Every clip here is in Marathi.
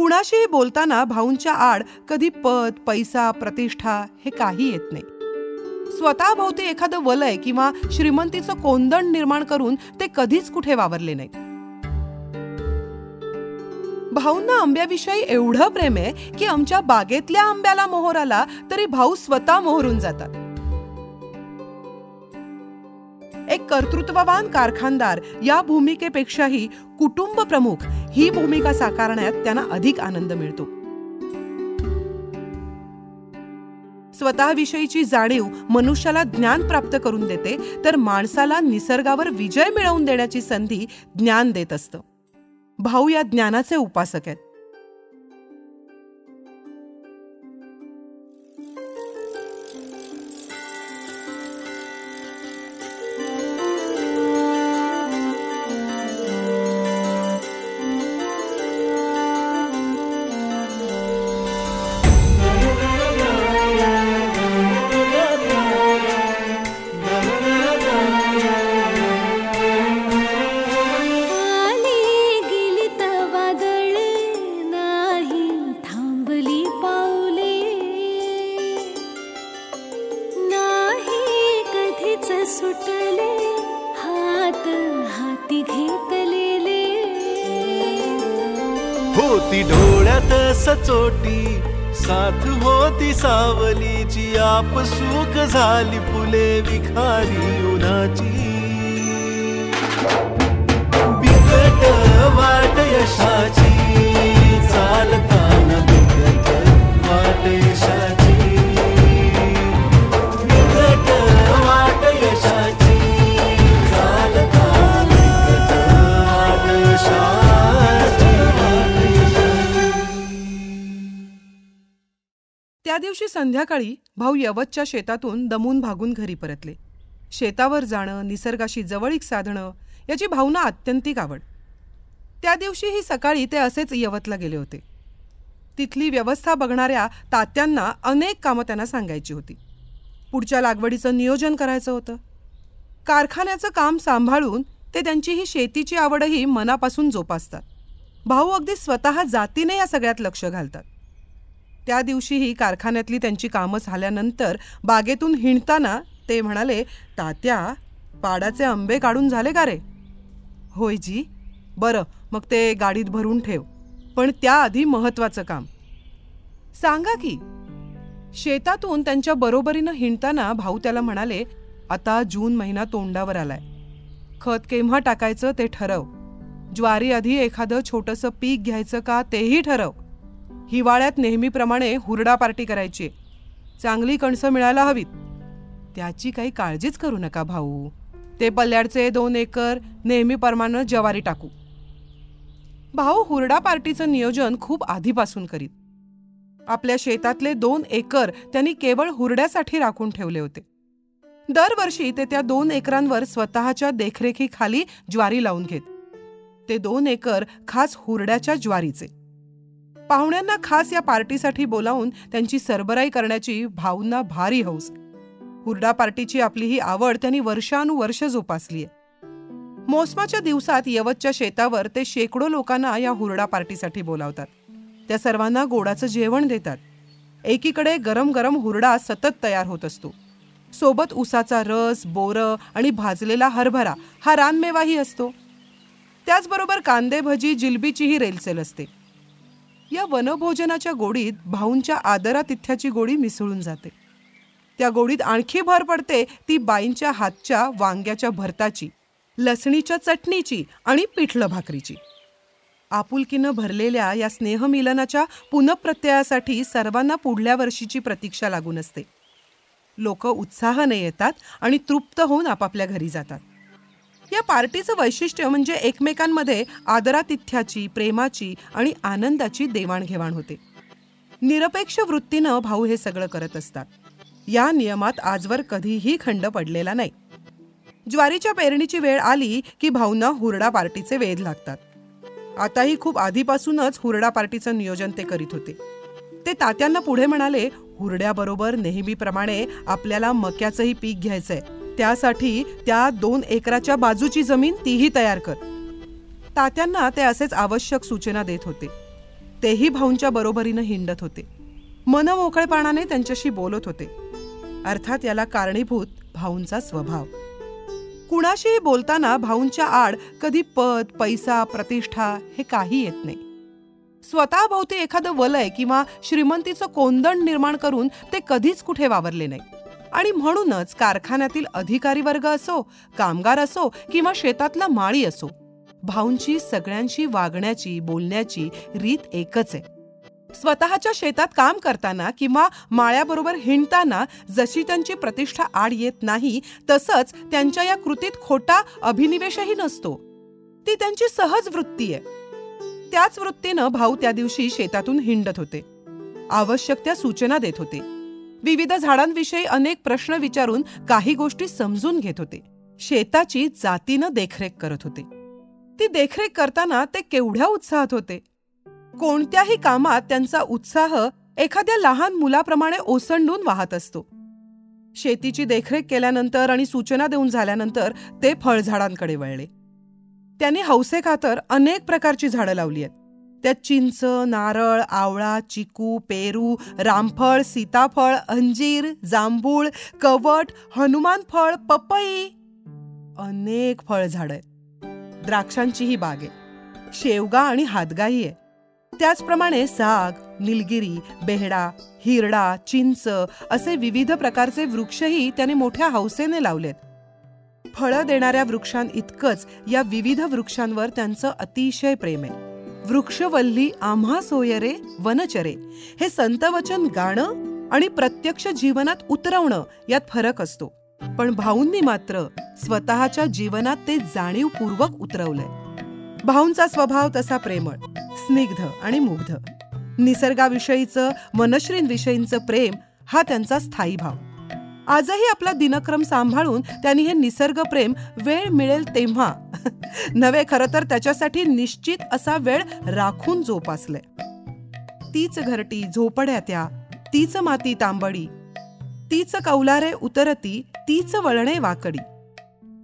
कुणाशीही बोलताना भाऊंच्या आड कधी पद पैसा प्रतिष्ठा हे काही येत नाही. स्वतःभोवती एखादं वलय किंवा श्रीमंतीचं कोंदण निर्माण करून ते कधीच कुठे वावरले नाही भाऊंना आंब्याविषयी एवढं प्रेम आहे की आमच्या बागेतल्या आंब्याला मोहर आला तरी भाऊ स्वतः मोहरून जातात. एक कर्तृत्ववान कारखानदार या भूमिकेपेक्षाही कुटुंब प्रमुख ही भूमिका साकारण्यात त्यांना अधिक आनंद मिळतो. स्वतःविषयीची जाणीव मनुष्याला ज्ञान प्राप्त करून देते तर माणसाला निसर्गावर विजय मिळवून देण्याची संधी ज्ञान देत असतं. भाऊ या ज्ञानाचे उपासक आहेत. होती डोळ्यात सचोटी साथ होती सावलीची आप सुख झाली फुले विखारी उन्हाची. बिकट वाट यशाची चालताना बिकट वाट यशाची. त्या दिवशी संध्याकाळी भाऊ यवतच्या शेतातून दमून भागून घरी परतले. शेतावर जाणं निसर्गाशी जवळीक साधणं याची भावना आत्यंतिक आवड. त्या दिवशीही सकाळी ते असेच यवतला गेले होते. तिथली व्यवस्था बघणाऱ्या तात्यांना अनेक कामं त्यांना सांगायची होती. पुढच्या लागवडीचं नियोजन करायचं होतं. कारखान्याचं काम सांभाळून ते त्यांची ही शेतीची आवडही मनापासून जोपासतात. भाऊ अगदी स्वतः जातीने या सगळ्यात लक्ष घालतात. त्या दिवशीही कारखान्यातली त्यांची कामं झाल्यानंतर बागेतून हिंडताना ते म्हणाले तात्या पाडाचे आंबे काढून झाले का रे? होय जी. बरं मग ते गाडीत भरून ठेव पण त्याआधी महत्वाचं काम. सांगा की. शेतातून त्यांच्या बरोबरीनं हिंडताना भाऊ त्याला म्हणाले आता जून महिना तोंडावर आलाय. खत केव्हा टाकायचं ते ठरव. ज्वारी आधी एखादं छोटंसं पीक घ्यायचं का तेही ठरव. हिवाळ्यात नेहमीप्रमाणे हुरडा पार्टी करायची. चांगली कणसं मिळायला हवीत. त्याची काही काळजीच करू नका भाऊ. ते पल्ल्याडचे दोन एकर नेहमीप्रमाणे ज्वारी टाकू. भाऊ हुरडा पार्टीचं नियोजन खूप आधीपासून करीत. आपल्या शेतातले दोन एकर त्यांनी केवळ हुरड्यासाठी राखून ठेवले होते. दरवर्षी ते त्या दोन एकरांवर स्वतःच्या देखरेखीखाली ज्वारी लावून घेत. ते दोन एकर खास हुरड्याच्या ज्वारीचे. पाहुण्यांना खास या पार्टीसाठी बोलावून त्यांची सरबराई करण्याची भाऊंना भारी हौस. हुरडा पार्टीची आपली ही आवड त्यांनी वर्षानुवर्ष जोपासली आहे मोसमाच्या दिवसात यवतच्या शेतावर ते शेकडो लोकांना या हुरडा पार्टीसाठी बोलावतात. त्या सर्वांना गोडाचं जेवण देतात. एकीकडे गरम गरम हुरडा सतत तयार होत असतो. सोबत उसाचा रस बोरं आणि भाजलेला हरभरा हा रानमेवाही असतो. त्याचबरोबर कांदे भजी जिलबीचीही रेलसेल असते. या वनभोजनाच्या गोडीत भाऊंच्या आदरातिथ्याची गोडी मिसळून जाते. त्या गोडीत आणखी भर पडते ती बाईंच्या हातच्या वांग्याच्या भरताची लसणीच्या चटणीची आणि पिठलं भाकरीची. आपुलकीनं भरलेल्या या स्नेहमिलनाच्या पुनप्रत्ययासाठी सर्वांना पुढल्या वर्षीची प्रतीक्षा लागून असते. लोक उत्साहाने येतात आणि तृप्त होऊन आपापल्या घरी जातात. या पार्टीचं वैशिष्ट्य म्हणजे एकमेकांमध्ये आदरातिथ्याची प्रेमाची आणि आनंदाची देवाणघेवाण होते. निरपेक्ष वृत्तीनं भाऊ हे सगळं करत असतात. या नियमात आजवर कधीही खंड पडलेला नाही. ज्वारीच्या पेरणीची वेळ आली की भाऊंना हुरडा पार्टीचे वेध लागतात. आताही खूप आधीपासूनच हुरडा पार्टीचं नियोजन ते करीत होते. ते तात्यांना पुढे म्हणाले हुरड्याबरोबर नेहमीप्रमाणे आपल्याला मक्याचंही पीक घ्यायचंय. त्यासाठी त्या दोन एकराच्या बाजूची जमीन तीही तयार कर. तात्यांना ते असेच आवश्यक सूचना देत होते. तेही भाऊंच्या बरोबरीनं हिंडत होते. मनमोकळेपणाने त्यांच्याशी बोलत होते. अर्थात याला कारणीभूत भाऊंचा स्वभाव. कुणाशीही बोलताना भाऊंच्या आड कधी पद पैसा प्रतिष्ठा हे काही येत नाही. स्वतःभोवती एखादं वलय किंवा श्रीमंतीचं कोंदण निर्माण करून ते कधीच कुठे वावरले नाही. आणि म्हणूनच कारखान्यातील अधिकारी वर्ग असो कामगार असो किंवा शेतातला माळी असो भाऊंची सगळ्यांशी वागण्याची बोलण्याची रीत एकच आहे. स्वतःच्या शेतात काम करताना किंवा माळ्याबरोबर हिंडताना जशी त्यांची प्रतिष्ठा आड येत नाही तसंच त्यांच्या या कृतीत खोटा अभिनिवेशही नसतो. ती त्यांची सहज वृत्ती आहे. त्याच वृत्तीनं भाऊ त्या दिवशी शेतातून हिंडत होते. आवश्यक त्या सूचना देत होते. विविध झाडांविषयी अनेक प्रश्न विचारून काही गोष्टी समजून घेत होते. शेताची जातीनं देखरेख करत होते. ती देखरेख करताना ते केवढ्या उत्साहात होते. कोणत्याही कामात त्यांचा उत्साह एखाद्या लहान मुलाप्रमाणे ओसंडून वाहत असतो. शेतीची देखरेख केल्यानंतर आणि सूचना देऊन झाल्यानंतर ते फळझाडांकडे वळले. त्यांनी हौसेखातर अनेक प्रकारची झाडं लावली आहेत. त्यात चिंच नारळ आवळा चिकू पेरू रामफळ सीताफळ अंजीर जांभूळ कवट हनुमान फळ पपई अनेक फळझाडं आहेत. द्राक्षांचीही बाग आहे. शेवगा आणि हातगाही आहे. त्याचप्रमाणे साग निलगिरी बेहडा हिरडा चिंच असे विविध प्रकारचे वृक्षही त्याने मोठ्या हौसेने लावलेत फळं देणाऱ्या वृक्षां इतकंच या विविध वृक्षांवर त्यांचं अतिशय प्रेम आहे. वृक्षवल्ली आम्हा सोयरे वनचरे. हे संतवचन गाणं आणि प्रत्यक्ष जीवनात उतरवणं यात फरक असतो. पण भाऊंनी मात्र स्वतःच्या जीवनात ते जाणीवपूर्वक उतरवलंय. भाऊंचा स्वभाव तसा प्रेमळ स्निग्ध आणि मुग्ध. निसर्गाविषयीचं वनश्रींविषयींचं प्रेम हा त्यांचा स्थायी भाव. आजही आपला दिनक्रम सांभाळून त्यांनी हे निसर्गप्रेम वेळ मिळेल तेव्हा नव्हे खरं तर त्याच्यासाठी निश्चित असा वेळ राखून जोपासलंय तीच घरटी झोपड्या त्या तीच माती तांबडी तीच कौलारे उतरती तीच वळणे वाकडी.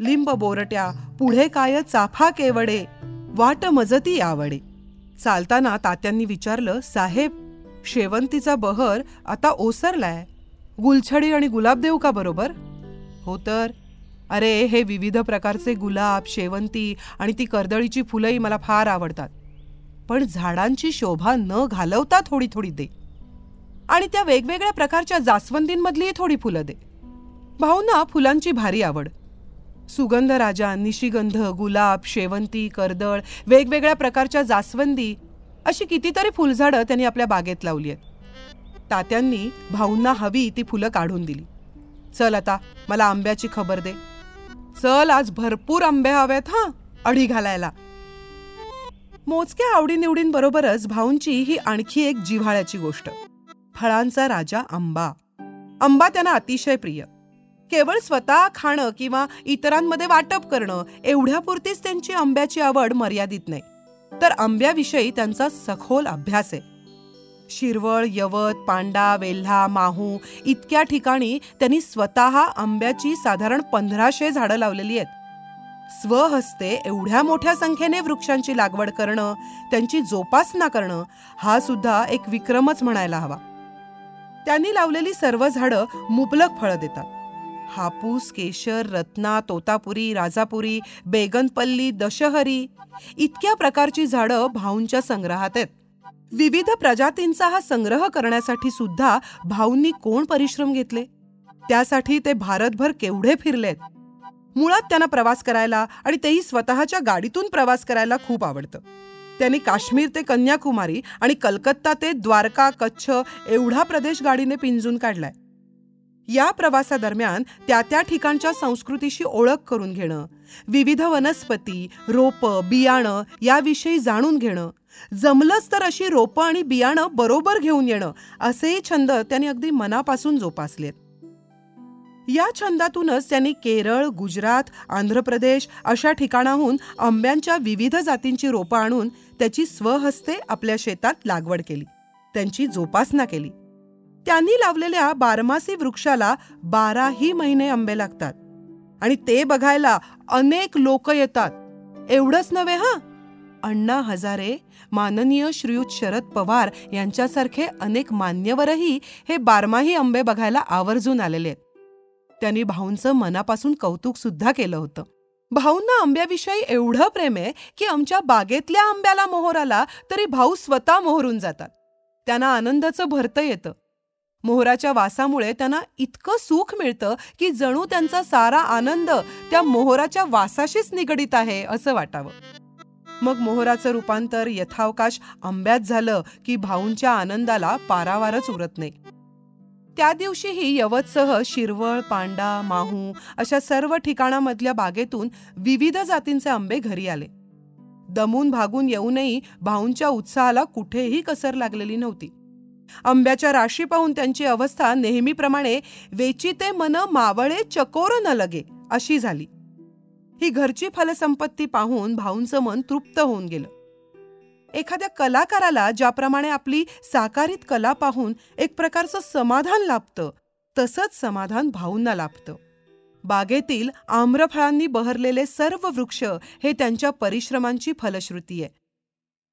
लिंब बोरट्या पुढे काय चाफा केवडे वाट मजती आवडे. चालताना तात्यांनी विचारलं साहेब शेवंतीचा बहर आता ओसरलाय. गुलछडी आणि गुलाबदेव का बरोबर? हो तर. अरे हे विविध प्रकारचे गुलाब शेवंती आणि ती कर्दळीची फुलंही मला फार आवडतात. पण झाडांची शोभा न घालवता थोडी थोडी दे. आणि त्या वेगवेगळ्या प्रकारच्या जास्वंदींमधलीही थोडी फुलं दे. भाऊंना फुलांची भारी आवड. सुगंधराजा निशिगंध गुलाब शेवंती कर्दळ वेगवेगळ्या प्रकारच्या जास्वंदी अशी कितीतरी फुलझाडं त्यांनी आपल्या बागेत लावली आहेत. तात्यांनी भाऊंना हवी ती फुलं काढून दिली. चल आता मला आंब्याची खबर दे. चल आज भरपूर आंबे हवेत हा अढी घालायला. मोजक्या आवडीनिवडींबरोबरच भाऊंची ही आणखी एक जिव्हाळ्याची गोष्ट. फळांचा राजा आंबा. आंबा त्यांना अतिशय प्रिय. केवळ स्वतः खाणं किंवा इतरांमध्ये वाटप करणं एवढ्यापुरतीच त्यांची आंब्याची आवड मर्यादित नाही. तर आंब्याविषयी त्यांचा सखोल अभ्यास आहे. शिरवळ यवत पांडा वेल्हा माहू इतक्या ठिकाणी त्यांनी स्वतः आंब्याची साधारण पंधराशे झाडं लावलेली आहेत. स्वहस्ते एवढ्या मोठ्या संख्येने वृक्षांची लागवड करणं त्यांची जोपासना करणं हा सुद्धा एक विक्रमच म्हणायला हवा. त्यांनी लावलेली सर्व झाडं मुबलक फळं देतात. हापूस केशर रत्ना तोतापुरी राजापुरी बेगनपल्ली दशहरी इतक्या प्रकारची झाडं भाऊंच्या संग्रहात आहेत. विविध प्रजातींचा हा संग्रह करण्यासाठी सुद्धा भाऊंनी कोण परिश्रम घेतले? त्यासाठी ते भारतभर केवढे फिरलेत? मुळात त्यांना प्रवास करायला आणि तेही स्वतःच्या गाडीतून प्रवास करायला खूप आवडतं. त्यांनी काश्मीर ते कन्याकुमारी आणि कलकत्ता ते द्वारका कच्छ एवढा प्रदेश गाडीने पिंजून काढलाय. या प्रवासादरम्यान त्या त्या ठिकाणच्या संस्कृतीशी ओळख करून घेणं विविध वनस्पती रोपं बियाणं याविषयी जाणून घेणं जमलंच तर अशी रोपं आणि बियाणं बरोबर घेऊन येणं असेही छंद त्यांनी अगदी मनापासून जोपासलेत. या छंदातूनच त्यांनी केरळ गुजरात आंध्र प्रदेश अशा ठिकाणाहून आंब्यांच्या विविध जातींची रोपं आणून त्याची स्वहस्ते आपल्या शेतात लागवड केली. त्यांची जोपासना केली. त्यांनी लावलेल्या बारमासी वृक्षाला बाराही महिने आंबे लागतात. आणि ते बघायला अनेक लोक येतात. एवढंच नव्हे हां? अण्णा हजारे माननीय श्रीयुत शरद पवार यांच्यासारखे अनेक मान्यवरही हे बारमाही आंबे बघायला आवर्जून आलेले आहेत. त्यांनी भाऊंचं मनापासून कौतुक सुद्धा केलं होतं. भाऊंना आंब्याविषयी एवढं प्रेम आहे की आमच्या बागेतल्या आंब्याला मोहर आला तरी भाऊ स्वतः मोहरून जातात. त्यांना आनंदाचं भरतं येतं. मोहराच्या वासामुळे त्यांना इतकं सुख मिळतं की जणू त्यांचा सारा आनंद त्या मोहराच्या वासाशीच निगडीत आहे असं वाटावं. मग मोहराचं रूपांतर यथावकाश आंब्यात झालं की भाऊंच्या आनंदाला पारावारच उरत नाही. त्या दिवशीही यवतसह शिरवळ पांडा माहू अशा सर्व ठिकाणामधल्या बागेतून विविध जातींचे आंबे घरी आले. दमून भागून येऊनही भाऊंच्या उत्साहाला कुठेही कसर लागलेली नव्हती. आंब्याच्या राशी पाहून त्यांची अवस्था नेहमीप्रमाणे वेचिते मन मावळे चकोर न लगे अशी झाली. ही घरची फलसंपत्ती पाहून भाऊंचं मन तृप्त होऊन गेलं. एखाद्या कलाकाराला ज्याप्रमाणे आपली साकारित कला पाहून एक प्रकारचं समाधान लाभतं तसंच समाधान भाऊंना लाभतं. बागेतील आम्रफळांनी बहरलेले सर्व वृक्ष हे त्यांच्या परिश्रमांची फलश्रुती आहे.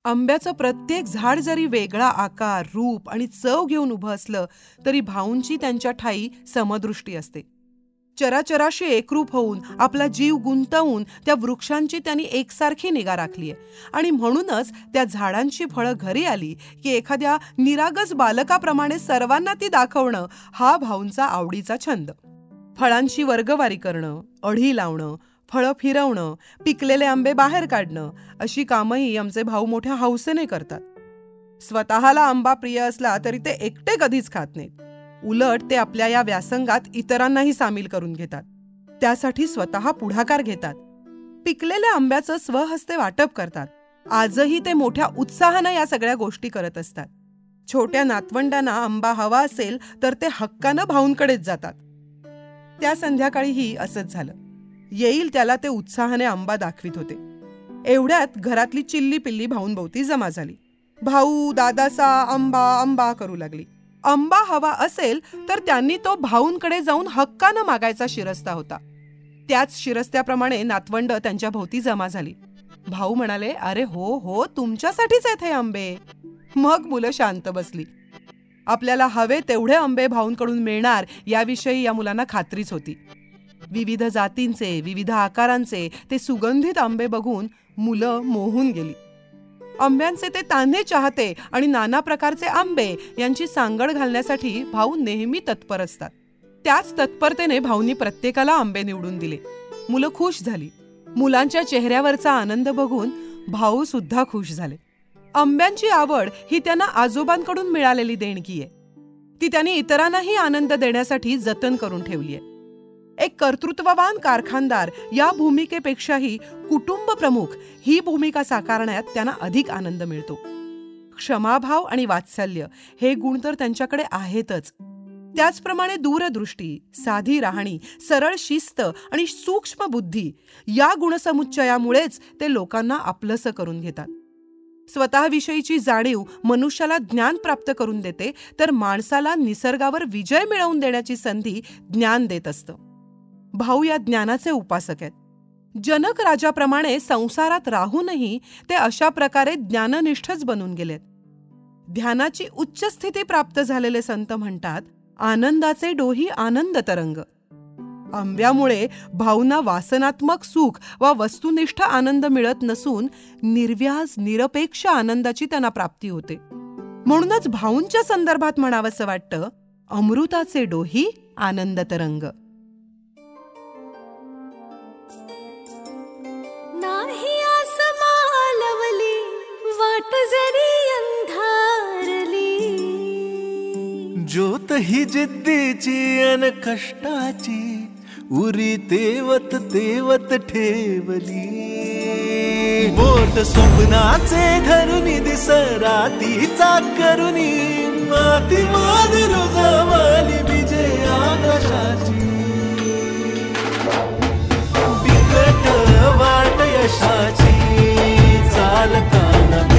आंब्याचं प्रत्येक झाड जरी वेगळा आकार रूप आणि चव घेऊन उभं असलं तरी भाऊंची त्यांच्या ठाई समदृष्टी असते. चराचराशी एकरूप होऊन आपला जीव गुंतवून त्या वृक्षांची त्यांनी एकसारखी निगा राखली आहे. आणि म्हणूनच त्या झाडांची फळं घरी आली की एखाद्या निरागस बालकाप्रमाणे सर्वांना ती दाखवणं हा भाऊंचा आवडीचा छंद. फळांची वर्गवारी करणं अढी लावणं फळं फिरवणं पिकलेले आंबे बाहेर काढणं अशी कामंही आमचे भाऊ मोठ्या हौसेने करतात. स्वतःला आंबा प्रिय असला तरी ते एकटे कधीच खात नाहीत. उलट ते आपल्या या व्यासंगात इतरांनाही सामील करून घेतात. त्यासाठी स्वतः पुढाकार घेतात. पिकलेल्या आंब्याचं स्वहस्ते वाटप करतात. आजही ते मोठ्या उत्साहानं या सगळ्या गोष्टी करत असतात. छोट्या नातवंडांना आंबा हवा असेल तर ते हक्कानं भाऊंकडेच जातात. त्या संध्याकाळीही असंच झालं. येईल त्याला ते उत्साहाने आंबा दाखवित होते. एवढ्यात घरातली चिल्ली पिल्ली भाऊंभोवती जमा झाली. भाऊ दादासा आंबा आंबा करू लागली. आंबा हवा असेल तर त्यांनी तो भाऊंकडे जाऊन हक्कानं मागायचा शिरस्ता होता. त्याच शिरस्त्याप्रमाणे नातवंड त्यांच्या भोवती जमा झाली. भाऊ म्हणाले अरे हो हो तुमच्यासाठीच आहेत हे आंबे. मग मुलं शांत बसली. आपल्याला हवे तेवढे आंबे भाऊंकडून मिळणार याविषयी या मुलांना खात्रीच होती. विविध जातींचे विविध आकारांचे ते सुगंधित आंबे बघून मुलं मोहून गेली. आंब्यांचे ते तान्हे चाहते आणि नाना प्रकारचे आंबे यांची सांगड घालण्यासाठी भाऊ नेहमी तत्पर असतात. त्याच तत्परतेने भाऊनी प्रत्येकाला आंबे निवडून दिले. मुलं खुश झाली. मुलांच्या चेहऱ्यावरचा आनंद बघून भाऊ सुद्धा खुश झाले. आंब्यांची आवड ही त्यांना आजोबांकडून मिळालेली देणगी आहे ती त्यांनी इतरांनाही आनंद देण्यासाठी जतन करून ठेवली आहे एक कर्तृत्ववान कारखानदार या भूमिकेपेक्षाही कुटुंब प्रमुख ही भूमिका साकारण्यात त्यांना अधिक आनंद मिळतो. क्षमाभाव आणि वात्सल्य हे गुण तर त्यांच्याकडे आहेतच. त्याचप्रमाणे दूरदृष्टी साधी राहणी सरळ शिस्त आणि सूक्ष्म बुद्धी या गुणसमुच्चयामुळेच ते लोकांना आपलंसं करून घेतात. स्वतःविषयीची जाणीव मनुष्याला ज्ञान प्राप्त करून देते तर माणसाला निसर्गावर विजय मिळवून देण्याची संधी ज्ञान देत असतं. भाऊ या ज्ञानाचे उपासक आहेत. जनक राजाप्रमाणे संसारात राहूनही ते अशा प्रकारे ज्ञाननिष्ठच बनून गेलेत. ध्यानाची उच्च स्थिती प्राप्त झालेले संत म्हणतात आनंदाचे डोही आनंद तरंग. आंब्यामुळे भाऊंना वासनात्मक सुख वा वस्तुनिष्ठ आनंद मिळत नसून निर्व्याज निरपेक्ष आनंदाची त्यांना प्राप्ती होते. म्हणूनच भाऊंच्या संदर्भात म्हणावंसं वाटतं अमृताचे डोही आनंद तरंग. जरी अंधारली ज्योत ही जिद्दीची अन कष्टाची उरी तेवत तेवत ठेवली. बोट स्वप्नाचे धरुनी दिस रातीचा करुनी माती मान रुजवाली विजय आकाशाची. बिकट वाट यशाची चालताना